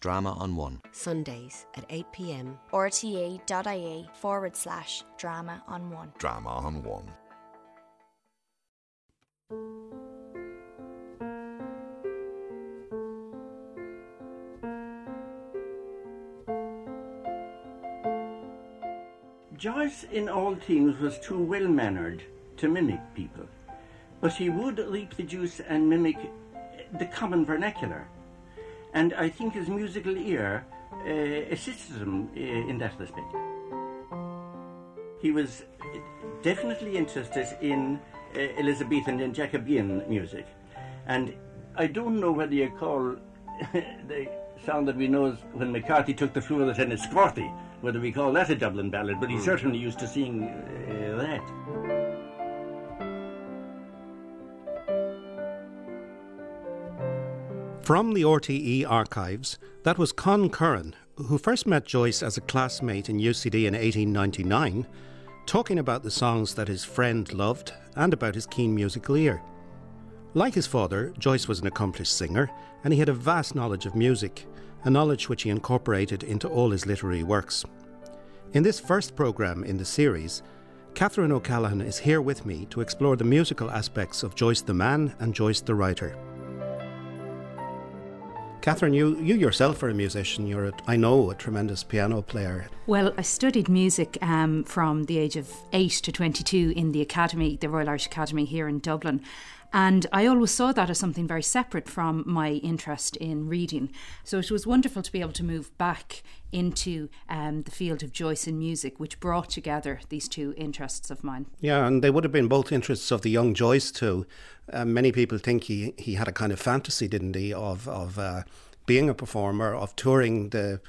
Drama on One. Sundays at 8pm. rte.ie forward slash drama on one. Drama on One. Joyce in all things was too well mannered to mimic people, but he would leap the juice and mimic the common vernacular. And I think his musical ear uh, assisted him uh, in that respect. He was definitely interested in uh, Elizabethan and Jacobean music. And I don't know whether you call the sound that we know when McCarthy took the floor and it's squirty, whether we call that a Dublin ballad, but he certainly used to sing uh, From the RTE archives, that was Con Curran, who first met Joyce as a classmate in UCD in 1899, talking about the songs that his friend loved and about his keen musical ear. Like his father, Joyce was an accomplished singer, and he had a vast knowledge of music, a knowledge which he incorporated into all his literary works. In this first programme in the series, Catherine O'Callaghan is here with me to explore the musical aspects of Joyce the man and Joyce the writer. Catherine, you, you yourself are a musician. You're, a, I know, a tremendous piano player. Well, I studied music um, from the age of 8 to 22 in the Academy, the Royal Irish Academy here in Dublin. And I always saw that as something very separate from my interest in reading. So it was wonderful to be able to move back into um, the field of Joyce and music, which brought together these two interests of mine. Yeah, and they would have been both interests of the young Joyce too. Uh, many people think he, he had a kind of fantasy, didn't he, of, of uh, being a performer, of touring the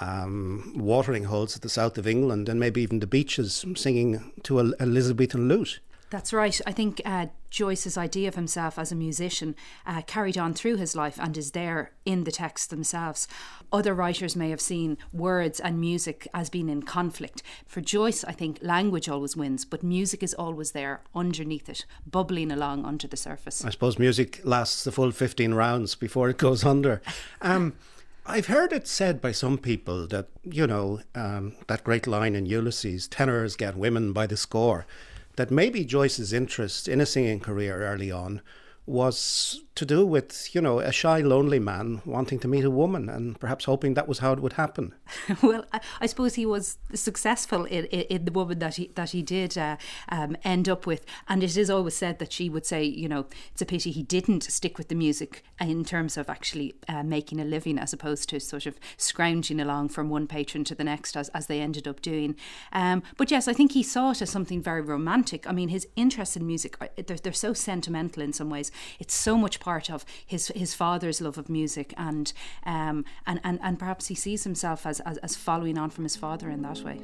um, watering holes at the south of England and maybe even the beaches, singing to a Elizabethan lute. That's right. I think uh, Joyce's idea of himself as a musician uh, carried on through his life and is there in the texts themselves. Other writers may have seen words and music as being in conflict. For Joyce, I think language always wins, but music is always there underneath it, bubbling along under the surface. I suppose music lasts the full 15 rounds before it goes under. Um, I've heard it said by some people that, you know, um, that great line in Ulysses tenors get women by the score that maybe Joyce's interest in a singing career early on was to do with, you know, a shy, lonely man wanting to meet a woman and perhaps hoping that was how it would happen. well, I, I, suppose he was successful in, in, in, the woman that he that he did uh, um, end up with, and it is always said that she would say, you know, it's a pity he didn't stick with the music in terms of actually uh, making a living, as opposed to sort of scrounging along from one patron to the next, as as they ended up doing. Um, but yes, I think he saw it as something very romantic. I mean, his interest in music they're, they're so sentimental in some ways. It's so much part of his his father's love of music, and um, and, and and perhaps he sees himself as, as as following on from his father in that way.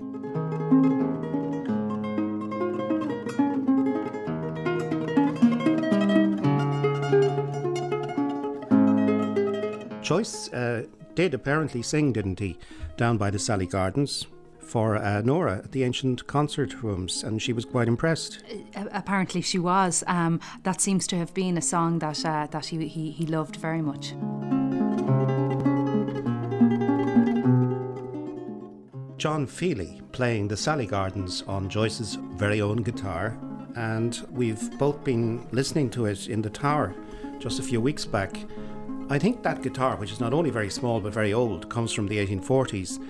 Joyce uh, did apparently sing, didn't he, down by the Sally Gardens? For uh, Nora at the ancient concert rooms, and she was quite impressed. Uh, apparently, she was. Um, that seems to have been a song that uh, that he, he, he loved very much. John Feeley playing the Sally Gardens on Joyce's very own guitar, and we've both been listening to it in the tower just a few weeks back. I think that guitar, which is not only very small but very old, comes from the 1840s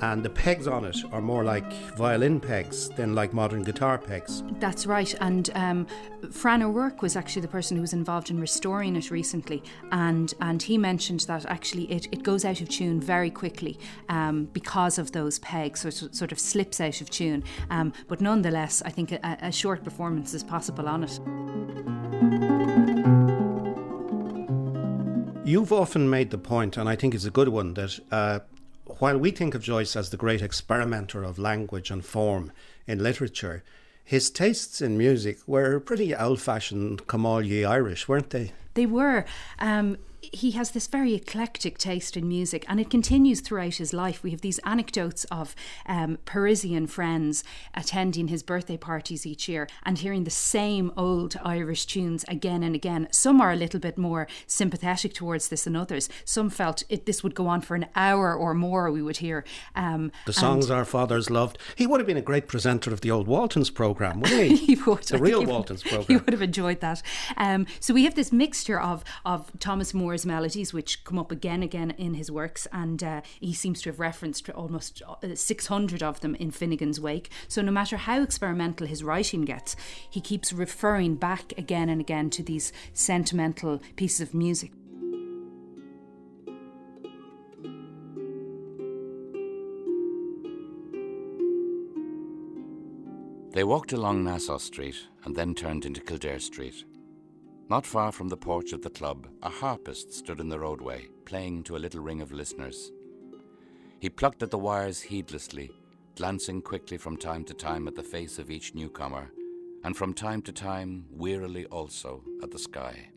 and the pegs on it are more like violin pegs than like modern guitar pegs. That's right. And um, Fran O'Rourke was actually the person who was involved in restoring it recently, and and he mentioned that actually it, it goes out of tune very quickly um, because of those pegs, so it sort of slips out of tune. Um, but nonetheless, I think a, a short performance is possible on it. You've often made the point, and I think it's a good one, that uh, while we think of Joyce as the great experimenter of language and form in literature, his tastes in music were pretty old fashioned, come all ye Irish, weren't they? They were. Um, he has this very eclectic taste in music, and it continues throughout his life. We have these anecdotes of um, Parisian friends attending his birthday parties each year and hearing the same old Irish tunes again and again. Some are a little bit more sympathetic towards this than others. Some felt it, this would go on for an hour or more. We would hear um, the songs our fathers loved. He would have been a great presenter of the old Waltons program, wouldn't he? he would. The real Waltons program. He would have enjoyed that. Um, so we have this mixture of of Thomas Moore's melodies, which come up again again in his works, and uh, he seems to have referenced almost uh, 600 of them in Finnegans Wake. So no matter how experimental his writing gets, he keeps referring back again and again to these sentimental pieces of music. They walked along Nassau Street and then turned into Kildare Street. Not far from the porch of the club, a harpist stood in the roadway, playing to a little ring of listeners. He plucked at the wires heedlessly, glancing quickly from time to time at the face of each newcomer, and from time to time wearily also at the sky.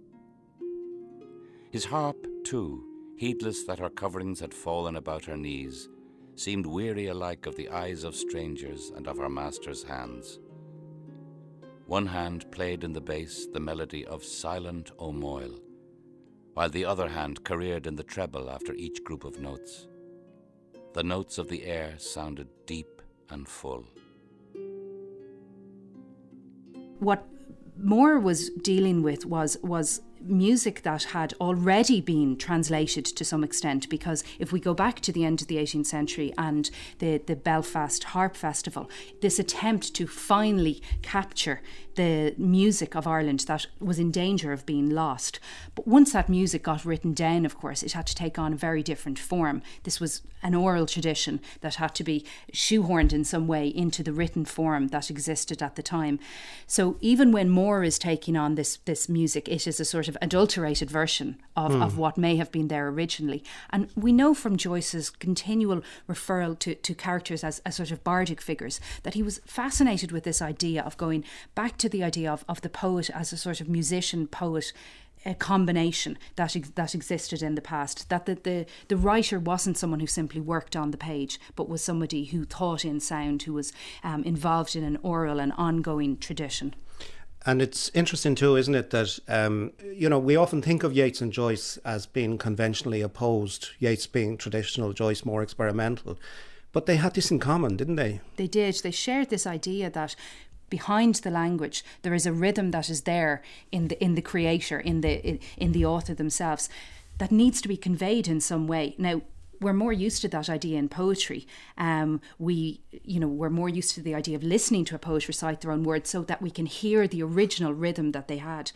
His harp, too, heedless that her coverings had fallen about her knees, seemed weary alike of the eyes of strangers and of her master's hands. One hand played in the bass the melody of Silent O Moyle, while the other hand careered in the treble after each group of notes. The notes of the air sounded deep and full. What Moore was dealing with was was music that had already been translated to some extent because if we go back to the end of the 18th century and the, the Belfast Harp Festival, this attempt to finally capture the music of Ireland that was in danger of being lost. But once that music got written down, of course, it had to take on a very different form. This was an oral tradition that had to be shoehorned in some way into the written form that existed at the time. So even when Moore is taking on this this music, it is a sort of adulterated version of, mm. of what may have been there originally. And we know from Joyce's continual referral to, to characters as, as sort of bardic figures that he was fascinated with this idea of going back to the idea of, of the poet as a sort of musician poet a combination that that existed in the past. That the, the the writer wasn't someone who simply worked on the page, but was somebody who thought in sound, who was um, involved in an oral and ongoing tradition. And it's interesting too, isn't it, that um, you know we often think of Yeats and Joyce as being conventionally opposed. Yeats being traditional, Joyce more experimental, but they had this in common, didn't they? They did. They shared this idea that behind the language there is a rhythm that is there in the in the creator, in the in, the author themselves, that needs to be conveyed in some way. Now we're more used to that idea in poetry. Um, we, you know, we're more used to the idea of listening to a poet recite their own words so that we can hear the original rhythm that they had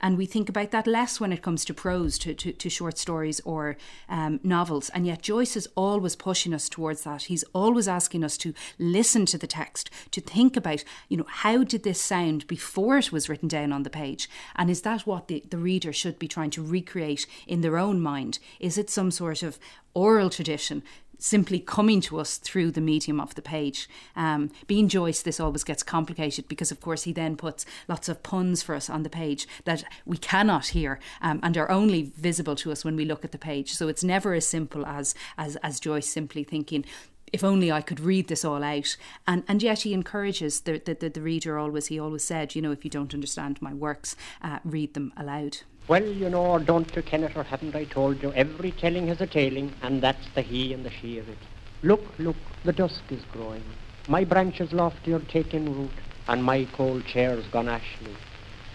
and we think about that less when it comes to prose, to, to, to short stories or um, novels. And yet Joyce is always pushing us towards that. He's always asking us to listen to the text, to think about, you know, how did this sound before it was written down on the page? And is that what the, the reader should be trying to recreate in their own mind? Is it some sort of oral tradition simply coming to us through the medium of the page. Um, being Joyce, this always gets complicated because, of course, he then puts lots of puns for us on the page that we cannot hear um, and are only visible to us when we look at the page. So it's never as simple as as, as Joyce simply thinking. If only I could read this all out, and and yet he encourages the the, the, the reader always. He always said, you know, if you don't understand my works, uh, read them aloud. Well, you know, don't you, Kenneth, or haven't I told you, every telling has a tailing, and that's the he and the she of it. Look, look, the dusk is growing. My branches lofty are taking root, and my cold chair's gone ashly.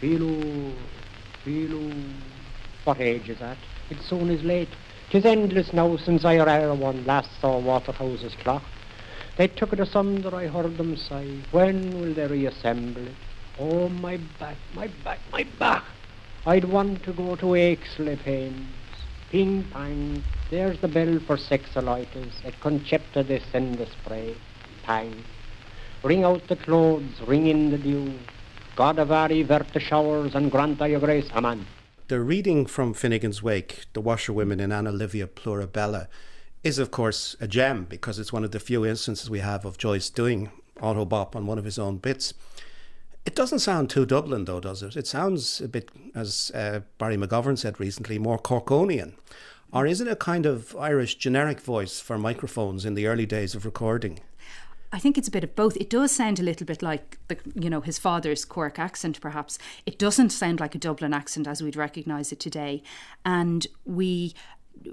Feeloo, feeloo. What age is that? It soon is late. Tis endless now since I ere one last saw Waterhouse's clock. They took it asunder, I heard them sigh. When will they reassemble it? Oh, my back, my back, my back! I'd want to go to Aches-les-Pains. Ping pang, there's the bell for sexolitis at Concepta de Senda Spray. Pang. Ring out the clothes, ring in the dew. God avari vert the showers and grant thy grace, amen. The reading from Finnegans Wake, The Washerwomen in Anna Livia Plurabelle, is of course a gem because it's one of the few instances we have of Joyce doing autobop on one of his own bits. It doesn't sound too Dublin, though, does it? It sounds a bit, as uh, Barry McGovern said recently, more Corkonian. Or is it a kind of Irish generic voice for microphones in the early days of recording? I think it's a bit of both. It does sound a little bit like the, you know, his father's Cork accent, perhaps. It doesn't sound like a Dublin accent as we'd recognise it today, and we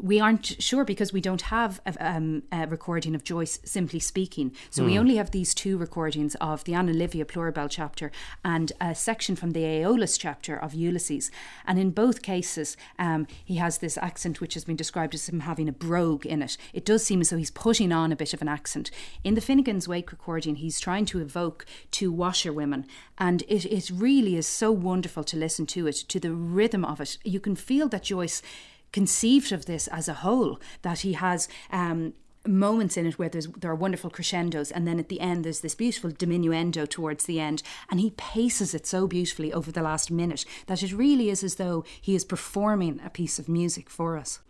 we aren't sure because we don't have a, um, a recording of Joyce simply speaking. So mm. we hmm. only have these two recordings of the Anna Livia Plurabelle chapter and a section from the Aeolus chapter of Ulysses. And in both cases, um, he has this accent which has been described as him having a brogue in it. It does seem as though he's putting on a bit of an accent. In the Finnegans Wake recording, he's trying to evoke two washerwomen. And it, it really is so wonderful to listen to it, to the rhythm of it. You can feel that Joyce conceived of this as a whole, that he has. Um, moments in it where there's there are wonderful crescendos and then at the end there's this beautiful diminuendo towards the end and he paces it so beautifully over the last minute that it really is as though he is performing a piece of music for us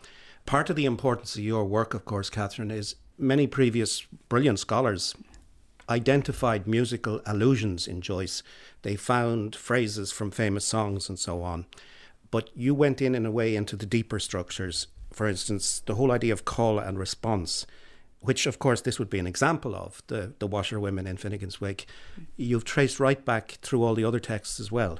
part of the importance of your work of course Catherine is many previous brilliant scholars identified musical allusions in Joyce they found phrases from famous songs and so on but you went in in a way into the deeper structures. For instance, the whole idea of call and response, which of course this would be an example of the the washerwomen in Finnegans Wake. You've traced right back through all the other texts as well.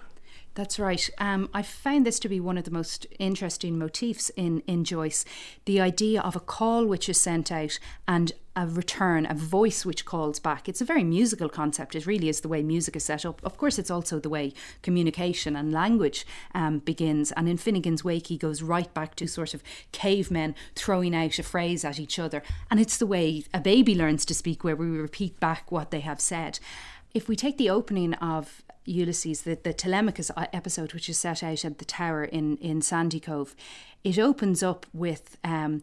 That's right. Um, I found this to be one of the most interesting motifs in, in Joyce the idea of a call which is sent out and a return, a voice which calls back. It's a very musical concept. It really is the way music is set up. Of course, it's also the way communication and language um, begins. And in Finnegans Wake, he goes right back to sort of cavemen throwing out a phrase at each other. And it's the way a baby learns to speak, where we repeat back what they have said. If we take the opening of Ulysses, the, the Telemachus episode, which is set out at the tower in, in Sandycove, it opens up with um,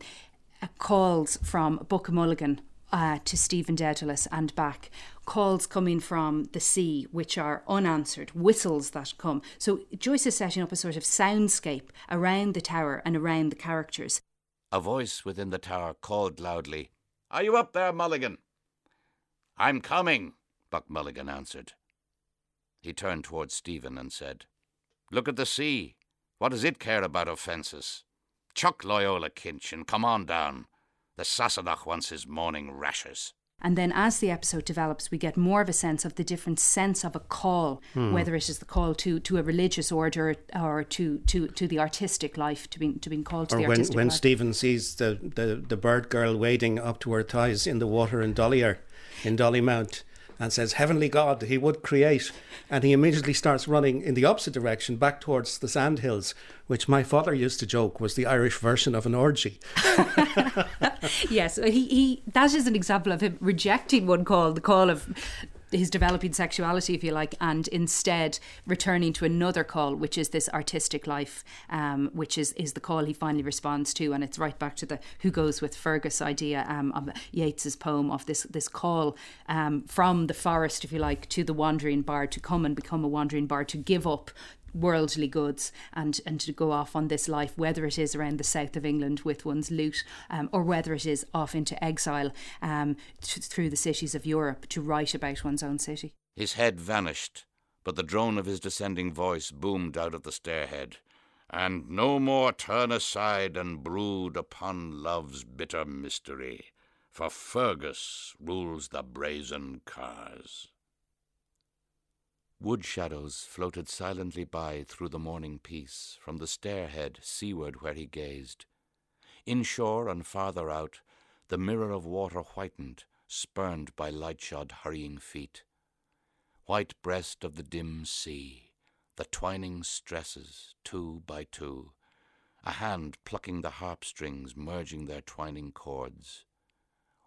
calls from Buck Mulligan uh, to Stephen Dedalus and back, calls coming from the sea, which are unanswered, whistles that come. So Joyce is setting up a sort of soundscape around the tower and around the characters. A voice within the tower called loudly, Are you up there, Mulligan? I'm coming, Buck Mulligan answered. He turned towards Stephen and said, Look at the sea. What does it care about offences? Chuck Loyola Kinch and come on down. The Sassenach wants his morning rashes. And then as the episode develops, we get more of a sense of the different sense of a call, hmm. whether it is the call to, to a religious order or to, to, to the artistic life, to being to being called to or the when, artistic when life. Stephen sees the, the, the bird girl wading up to her thighs in the water in Dollier, in Dollymount, and says, Heavenly God, he would create. And he immediately starts running in the opposite direction, back towards the sandhills, which my father used to joke was the Irish version of an orgy. yes, he, he that is an example of him rejecting one call, the call of his developing sexuality, if you like, and instead returning to another call, which is this artistic life, um, which is is the call he finally responds to, and it's right back to the who goes with Fergus idea um, of Yeats's poem of this this call um, from the forest, if you like, to the wandering bard to come and become a wandering bard to give up worldly goods and and to go off on this life, whether it is around the south of England with one's loot um, or whether it is off into exile um, t- through the cities of Europe to write about one's own city. His head vanished, but the drone of his descending voice boomed out of the stairhead. And no more turn aside and brood upon love's bitter mystery, for Fergus rules the brazen cars. Wood shadows floated silently by through the morning peace, from the stairhead seaward where he gazed. Inshore and farther out, the mirror of water whitened, spurned by light shod hurrying feet. White breast of the dim sea, the twining stresses, two by two, a hand plucking the harp strings, merging their twining chords.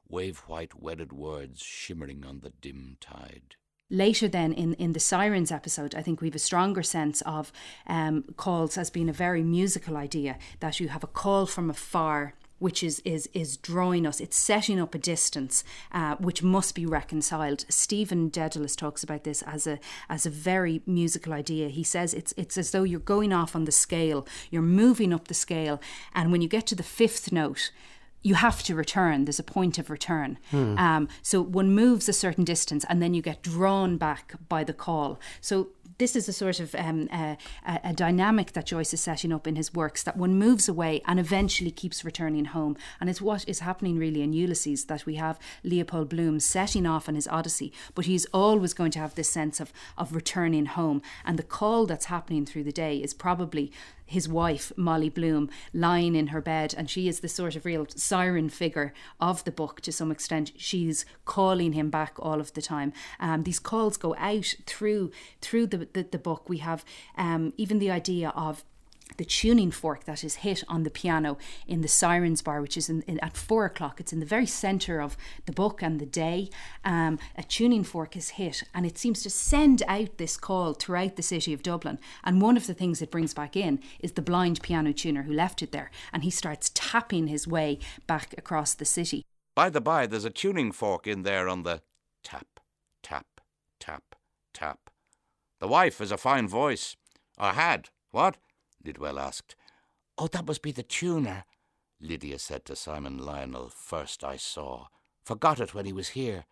Wave white wedded words shimmering on the dim tide later then in, in the Sirens episode, I think we have a stronger sense of um, calls as being a very musical idea that you have a call from afar which is is is drawing us. It's setting up a distance, uh, which must be reconciled. Stephen Dedalus talks about this as a as a very musical idea. He says it's it's as though you're going off on the scale, you're moving up the scale, and when you get to the fifth note, you have to return. There's a point of return. Um, so one moves a certain distance and then you get drawn back by the call. So this is a sort of um, a, a dynamic that Joyce is setting up in his works that one moves away and eventually keeps returning home. And it's what is happening really in Ulysses that we have Leopold Bloom setting off on his odyssey, but he's always going to have this sense of, of returning home. And the call that's happening through the day is probably his wife, Molly Bloom, lying in her bed, and she is the sort of real siren figure of the book to some extent. She's calling him back all of the time. Um, these calls go out through through the, the, the book. We have um, even the idea of the tuning fork that is hit on the piano in the Sirens Bar, which is in, in, at four o'clock. It's in the very centre of the book and the day. Um, a tuning fork is hit, and it seems to send out this call throughout the city of Dublin. And one of the things it brings back in is the blind piano tuner who left it there, and he starts tapping his way back across the city. By the by, there's a tuning fork in there on the tap, tap, tap, tap. The wife has a fine voice. Or had. What? Lidwell asked. Oh, that must be the tuner, Lydia said to Simon Lionel, first I saw. Forgot it when he was here.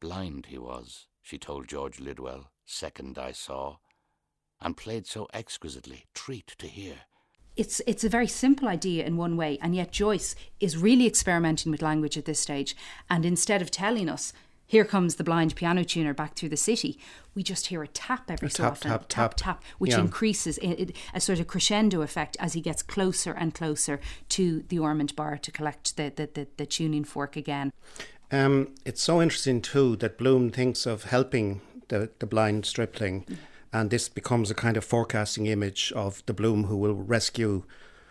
Blind he was, she told George Lidwell, second I saw, and played so exquisitely, treat to hear. It's it's a very simple idea in one way, and yet Joyce is really experimenting with language at this stage. And instead of telling us here comes the blind piano tuner back through the city. We just hear a tap every A so tap, often, tap, tap. tap, which Yeah. increases in, in a sort of crescendo effect as he gets closer and closer to the Ormond bar to collect the the, the, the tuning fork again. Um, it's so interesting too that Bloom thinks of helping the, the blind stripling, and this becomes a kind of forecasting image of the Bloom who will rescue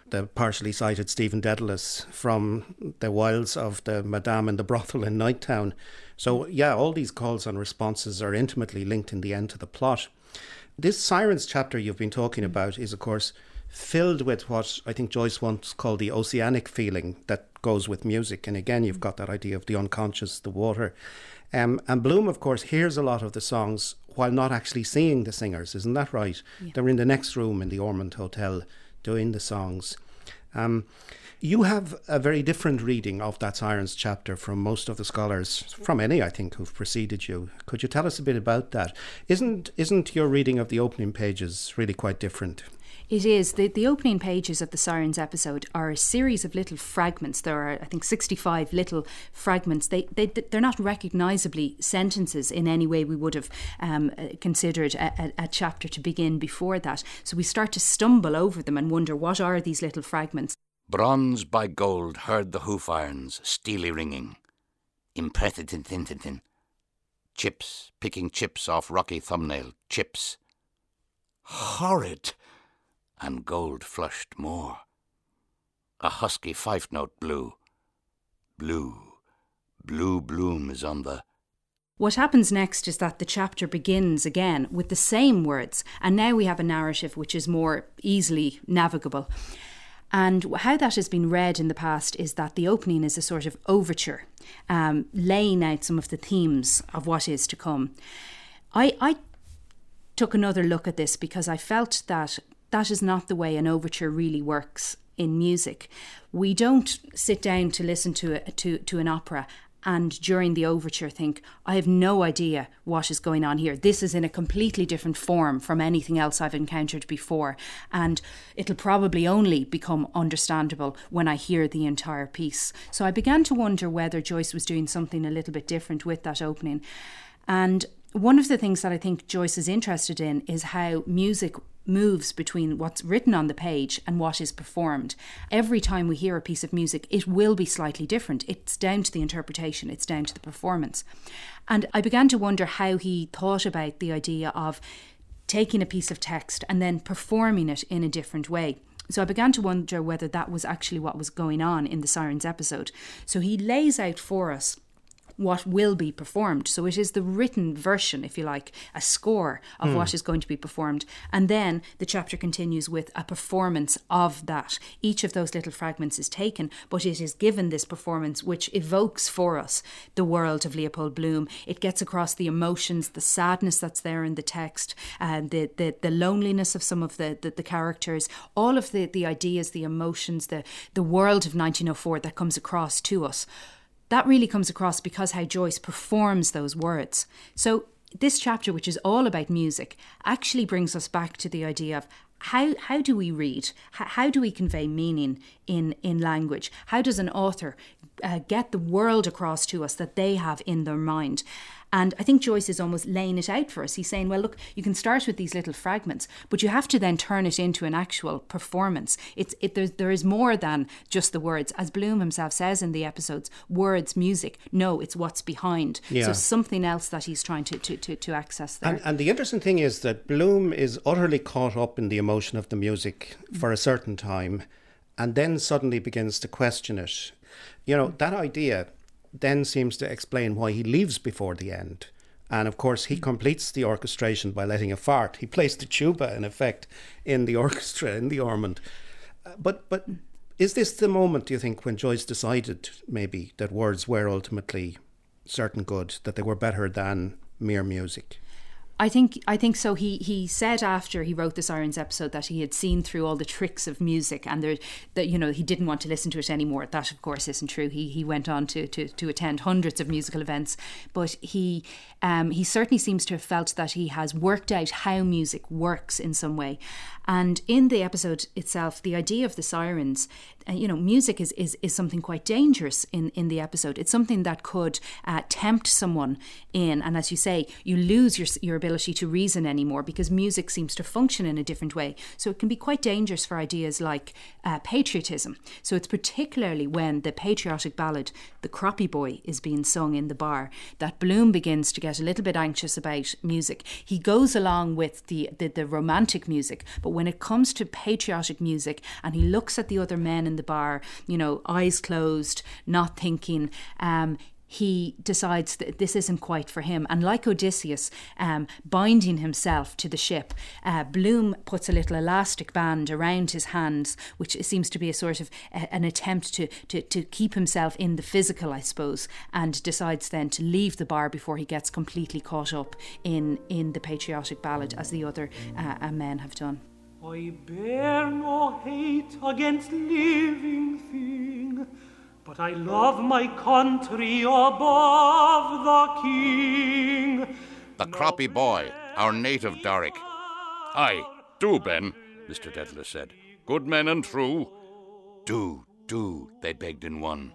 the partially sighted Stephen Dedalus from the wilds of the Madame and the brothel in Nighttown. So yeah, all these calls and responses are intimately linked in the end to the plot. This Sirens chapter you've been talking about is, of course, filled with what I think Joyce once called the oceanic feeling that goes with music. And again, you've got that idea of the unconscious, the water. Um, and Bloom, of course, hears a lot of the songs while not actually seeing the singers. Isn't that right? They're in the next room in the Ormond Hotel doing the songs. Um, you have a very different reading of that Sirens chapter from most of the scholars, from any, I think, who've preceded you. Could you tell us a bit about that? Isn't isn't your reading of the opening pages really quite different? It is. The, the opening pages of the Sirens episode are a series of little fragments. There are, I think, 65 little fragments. They, they, they're not recognisably sentences in any way we would have um, uh, considered a, a, a chapter to begin before that. So we start to stumble over them and wonder what are these little fragments. Bronze by gold heard the hoof irons, steely ringing. Impressitintintintin. Chips, picking chips off rocky thumbnail, chips. Horrid! And gold flushed more. A husky fife note blew. Blue, blue bloom is on the. What happens next is that the chapter begins again with the same words, and now we have a narrative which is more easily navigable. And how that has been read in the past is that the opening is a sort of overture, um, laying out some of the themes of what is to come. I, I took another look at this because I felt that that is not the way an overture really works in music. We don't sit down to listen to a, to to an opera and during the overture think I have no idea what is going on here. This is in a completely different form from anything else I've encountered before and it'll probably only become understandable when I hear the entire piece. So I began to wonder whether Joyce was doing something a little bit different with that opening. And one of the things that I think Joyce is interested in is how music moves between what's written on the page and what is performed. Every time we hear a piece of music, it will be slightly different. It's down to the interpretation, it's down to the performance. And I began to wonder how he thought about the idea of taking a piece of text and then performing it in a different way. So I began to wonder whether that was actually what was going on in the Sirens episode. So he lays out for us what will be performed. So it is the written version, if you like, a score of Hmm. what is going to be performed. And then the chapter continues with a performance of that. Each of those little fragments is taken, but it is given this performance which evokes for us the world of Leopold Bloom. It gets across the emotions, the sadness that's there in the text, and the, the, the loneliness of some of the, the, the characters, all of the, the ideas, the emotions, the, the world of 1904 that comes across to us that really comes across because how Joyce performs those words. So this chapter, which is all about music, actually brings us back to the idea of how how do we read? How, how do we convey meaning in in language? How does an author uh, get the world across to us that they have in their mind? And I think Joyce is almost laying it out for us. He's saying, well, look, you can start with these little fragments, but you have to then turn it into an actual performance. It's it there, there is more than just the words, as Bloom himself says in the episodes. Words, music. No, it's what's behind. Yeah. So something else that he's trying to to to, to access there. And, and the interesting thing is that Bloom is utterly caught up in the emotion of the music for a certain time and then suddenly begins to question it. You know, that idea then seems to explain why he leaves before the end. And of course, he completes the orchestration by letting a fart. He plays the tuba, in effect, in the orchestra, in the Ormond. Uh, But, but is this the moment, do you think, when Joyce decided maybe that words were ultimately certain good, that they were better than mere music? I think I think so. He he said after he wrote the Sirens episode that he had seen through all the tricks of music and there that you know he didn't want to listen to it anymore. That of course isn't true. He he went on to to, to attend hundreds of musical events, but he um, he certainly seems to have felt that he has worked out how music works in some way. And in the episode itself, the idea of the sirens, uh, you know, music is, is, is something quite dangerous in, in the episode. It's something that could uh, tempt someone in. And as you say, you lose your, your ability to reason anymore because music seems to function in a different way. So it can be quite dangerous for ideas like uh, patriotism. So it's particularly when the patriotic ballad, The Croppy Boy, is being sung in the bar that Bloom begins to get a little bit anxious about music. He goes along with the, the, the romantic music, but when it comes to patriotic music and he looks at the other men in the bar, you know, eyes closed, not thinking, um, he decides that this isn't quite for him. And like Odysseus, um, binding himself to the ship, uh, Bloom puts a little elastic band around his hands, which seems to be a sort of a, an attempt to, to, to keep himself in the physical, I suppose, and decides then to leave the bar before he gets completely caught up in, in the patriotic ballad, as the other uh, uh, men have done. I bear no hate against living thing, but I love my country above the king. The croppy boy, our native Doric. Aye, do, Ben, Mr. Dedalus said. Good men and true. Do, do, they begged in one.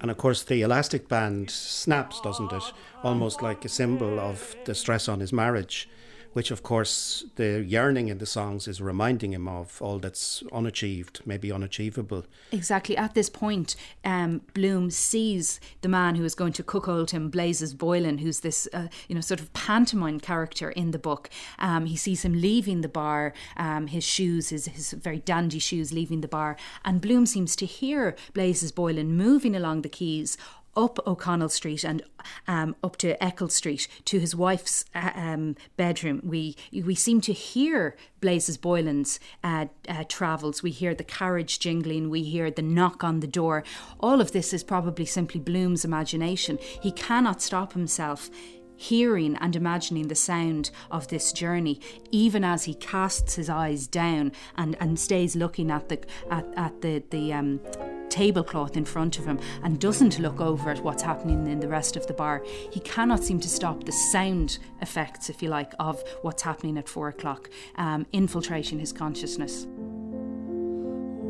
And of course, the elastic band snaps, doesn't it? Almost like a symbol of the stress on his marriage, which, of course, the yearning in the songs is reminding him of all that's unachieved, maybe unachievable. Exactly. At this point, um, Bloom sees the man who is going to cuckold him, Blazes Boylan, who's this, uh, you know, sort of pantomime character in the book. Um, he sees him leaving the bar, um, his shoes, his, his very dandy shoes, leaving the bar, and Bloom seems to hear Blazes Boylan moving along the quays up O'Connell Street and um, up to Eccles Street to his wife's uh, um, bedroom. We we seem to hear Blazes Boylan's uh, uh, travels. We hear the carriage jingling. We hear the knock on the door. All of this is probably simply Bloom's imagination. He cannot stop himself hearing and imagining the sound of this journey, even as he casts his eyes down and, and stays looking at the at, at the the um, tablecloth in front of him and doesn't look over at what's happening in the rest of the bar. He cannot seem to stop the sound effects, if you like, of what's happening at four o'clock, um, infiltrating his consciousness.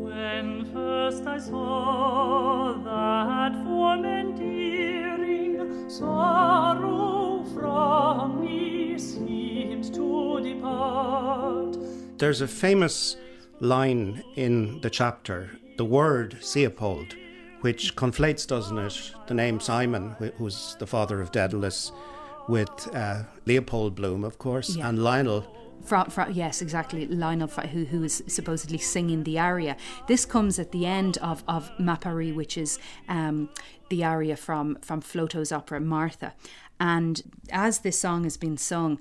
When first I saw that form endearing, sorrow from me seemed to depart. There's a famous line in the chapter, the word Siopold, which conflates, doesn't it, the name Simon, who's the father of Dedalus, with uh, Leopold Bloom, of course, Yeah. and Lionel, From, from, yes, exactly. Lionel, who who is supposedly singing the aria. This comes at the end of of M'appari, which is um, the aria from from Flotow's opera Martha. And as this song has been sung,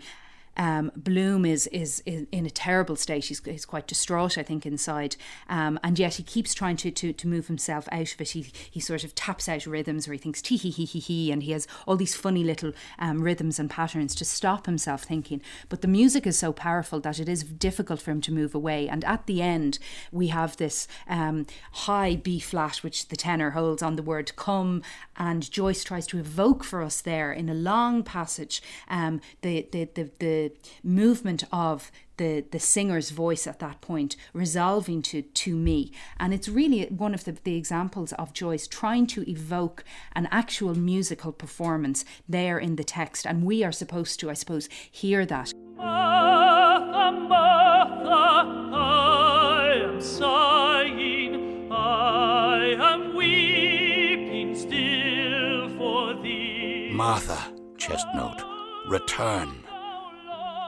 um, Bloom is, is, is in a terrible state. He's, he's quite distraught, I think, inside, um, and yet he keeps trying to, to to move himself out of it. He he sort of taps out rhythms where he thinks tee hee hee hee hee, and he has all these funny little um, rhythms and patterns to stop himself thinking. But the music is so powerful that it is difficult for him to move away. And at the end, we have this um, high B flat, which the tenor holds on the word come, and Joyce tries to evoke for us there in a long passage um, the, the the the movement of the the singer's voice at that point resolving to to me and it's really one of the, the examples of Joyce trying to evoke an actual musical performance there in the text and we are supposed to I suppose hear that Martha, Martha, I am sighing, I am weeping still for thee. Martha, chest note, return.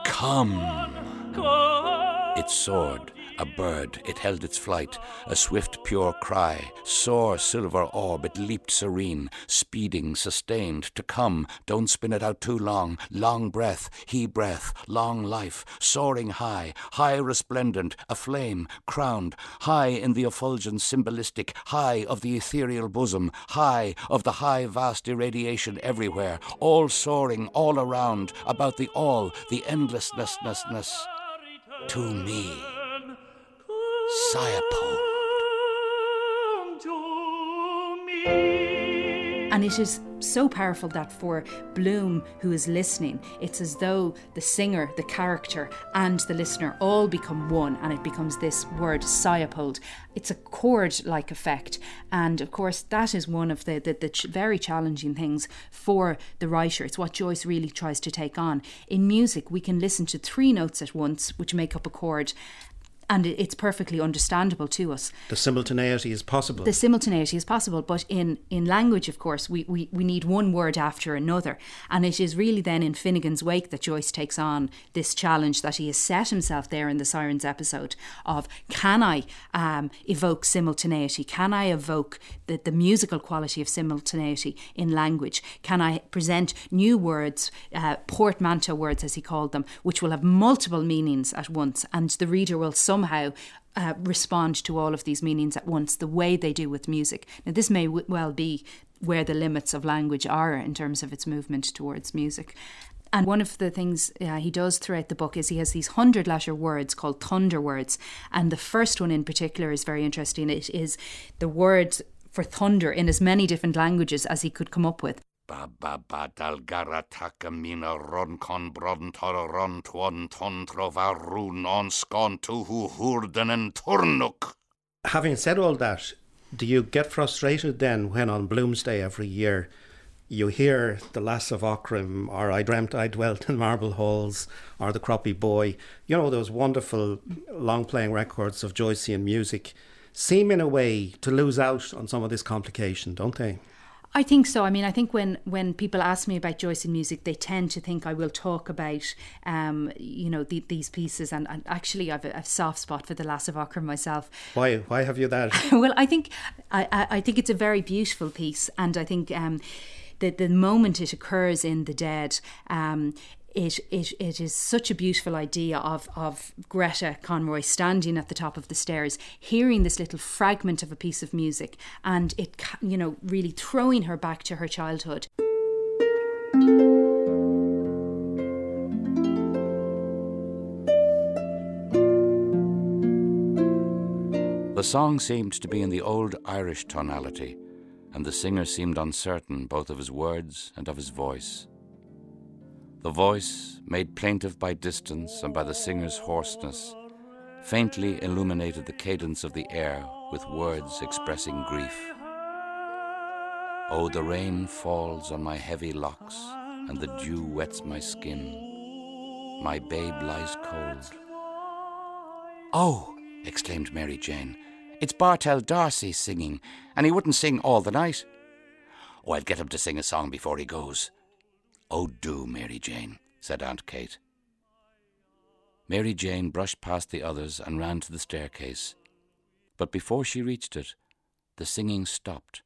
Come. Its soared, a bird, it held its flight, a swift, pure cry, soar, silver orb, it leaped serene, speeding, sustained, to come, don't spin it out too long, long breath, he breath, long life, soaring high, high resplendent, aflame, crowned, high in the effulgence symbolistic, high of the ethereal bosom, high of the high vast irradiation everywhere, all soaring all around, about the all, the endlessnessness to me. Siapo. And it is so powerful that for Bloom, who is listening, it's as though the singer, the character, and the listener all become one, and it becomes this word Siopold. It's a chord like effect. And of course, that is one of the, the, the ch- very challenging things for the writer. It's what Joyce really tries to take on. In music, we can listen to three notes at once, which make up a chord and it's perfectly understandable to us. The simultaneity is possible. The simultaneity is possible, but in, in language, of course, we, we, we need one word after another. And it is really then in Finnegans wake that Joyce takes on this challenge that he has set himself there in the Sirens episode of can I um, evoke simultaneity? Can I evoke the, the musical quality of simultaneity in language? Can I present new words, uh, portmanteau words as he called them, which will have multiple meanings at once, and the reader will somehow uh, respond to all of these meanings at once, the way they do with music. Now, this may w- well be where the limits of language are in terms of its movement towards music. And one of the things uh, he does throughout the book is he has these hundred letter words called thunder words. And the first one in particular is very interesting. It is the word for thunder in as many different languages as he could come up with. Ron con brodn tor ron ton on tu. Having said all that, do you get frustrated then when on Bloomsday every year you hear The Lass of Aughrim or I Dreamt I Dwelt in Marble Halls or The Croppy Boy, you know, those wonderful long playing records of Joycean music seem in a way to lose out on some of this complication, don't they? I think so. I mean, I think when when people ask me about Joyce in music, they tend to think I will talk about, um, you know, the, these pieces. And, and actually, I've a, a, soft spot for the Lass of Aughrim myself. Why? Why have you that? well, I think I, I think it's a very beautiful piece, and I think. Um, the, the moment it occurs in the dead, um, it, it, it is such a beautiful idea of, of Greta Conroy standing at the top of the stairs, hearing this little fragment of a piece of music, and it, you know, really throwing her back to her childhood. The song seemed to be in the old Irish tonality, and the singer seemed uncertain both of his words and of his voice. The voice, made plaintive by distance and by the singer's hoarseness, faintly illuminated the cadence of the air with words expressing grief. Oh, the rain falls on my heavy locks, and the dew wets my skin. My babe lies cold. Oh, exclaimed Mary Jane, it's Bartell D'Arcy singing, and he wouldn't sing all the night. Oh, I'll get him to sing a song before he goes. Oh, do, Mary Jane, said Aunt Kate. Mary Jane brushed past the others and ran to the staircase. But before she reached it, the singing stopped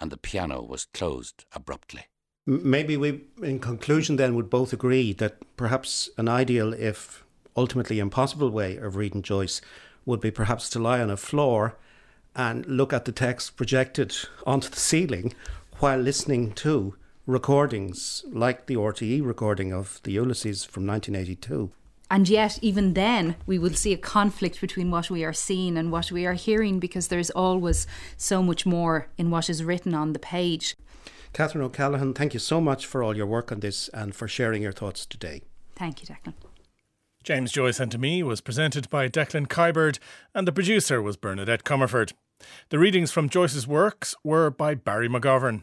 and the piano was closed abruptly. Maybe we, in conclusion, then would both agree that perhaps an ideal, if ultimately impossible, way of reading Joyce would be perhaps to lie on a floor and look at the text projected onto the ceiling while listening to recordings like the RTE recording of the Ulysses from 1982. And yet, even then, we will see a conflict between what we are seeing and what we are hearing because there's always so much more in what is written on the page. Catherine O'Callaghan, thank you so much for all your work on this and for sharing your thoughts today. Thank you, Declan. James Joyce and to Me was presented by Declan Kiberd and the producer was Bernadette Comerford. The readings from Joyce's works were by Barry McGovern.